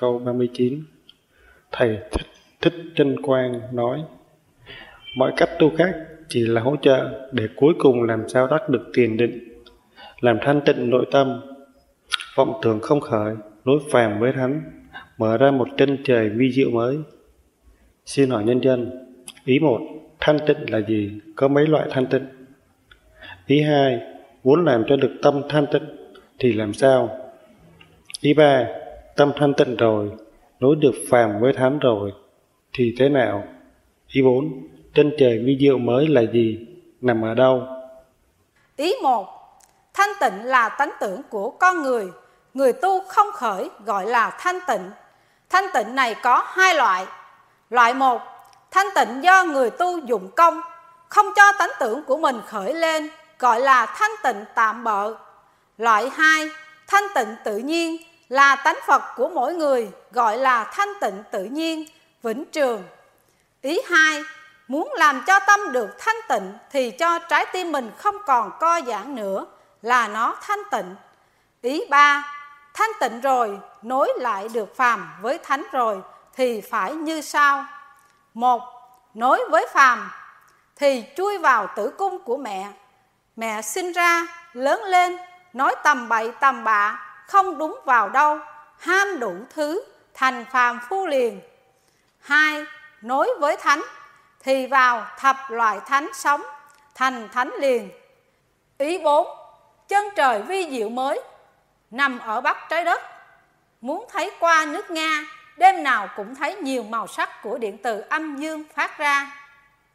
câu 39 Thầy Thích, thích Trinh Quang nói Mọi cách tu khác chỉ là hỗ trợ để cuối cùng làm sao đắc được tiền định, làm thanh tịnh nội tâm, vọng tưởng không khởi, nối phàm với thánh, mở ra một chân trời vi diệu mới. Xin hỏi nhân dân, ý một, thanh tịnh là gì? Có mấy loại thanh tịnh? Ý hai, muốn làm cho được tâm thanh tịnh thì làm sao? Ý ba, tâm thanh tịnh rồi, nối được phàm với thánh rồi, thì thế nào? Ý bốn, trên trời vi diệu mới là gì? Nằm ở đâu? Ý một, thanh tịnh là tánh tưởng của con người, người tu không khởi gọi là thanh tịnh. Thanh tịnh này có hai loại. Loại một, thanh tịnh do người tu dụng công, không cho tánh tưởng của mình khởi lên, gọi là thanh tịnh tạm bợ. Loại hai, thanh tịnh tự nhiên là tánh Phật của mỗi người, gọi là thanh tịnh tự nhiên, vĩnh trường. Ý hai, muốn làm cho tâm được thanh tịnh thì cho trái tim mình không còn co giãn nữa là nó thanh tịnh. Ý ba, thanh tịnh rồi, nối lại được phàm với thánh rồi thì phải như sau. Một, nối với phàm thì chui vào tử cung của mẹ. Mẹ sinh ra, lớn lên, nói tầm bậy tầm bạ, không đúng vào đâu, ham đủ thứ, thành phàm phu liền. Hai, nối với thánh thì vào thập loại thánh sống, thành thánh liền. Ý bốn, chân trời vi diệu mới, nằm ở bắc trái đất. Muốn thấy qua nước Nga, đêm nào cũng thấy nhiều màu sắc của điện từ âm dương phát ra.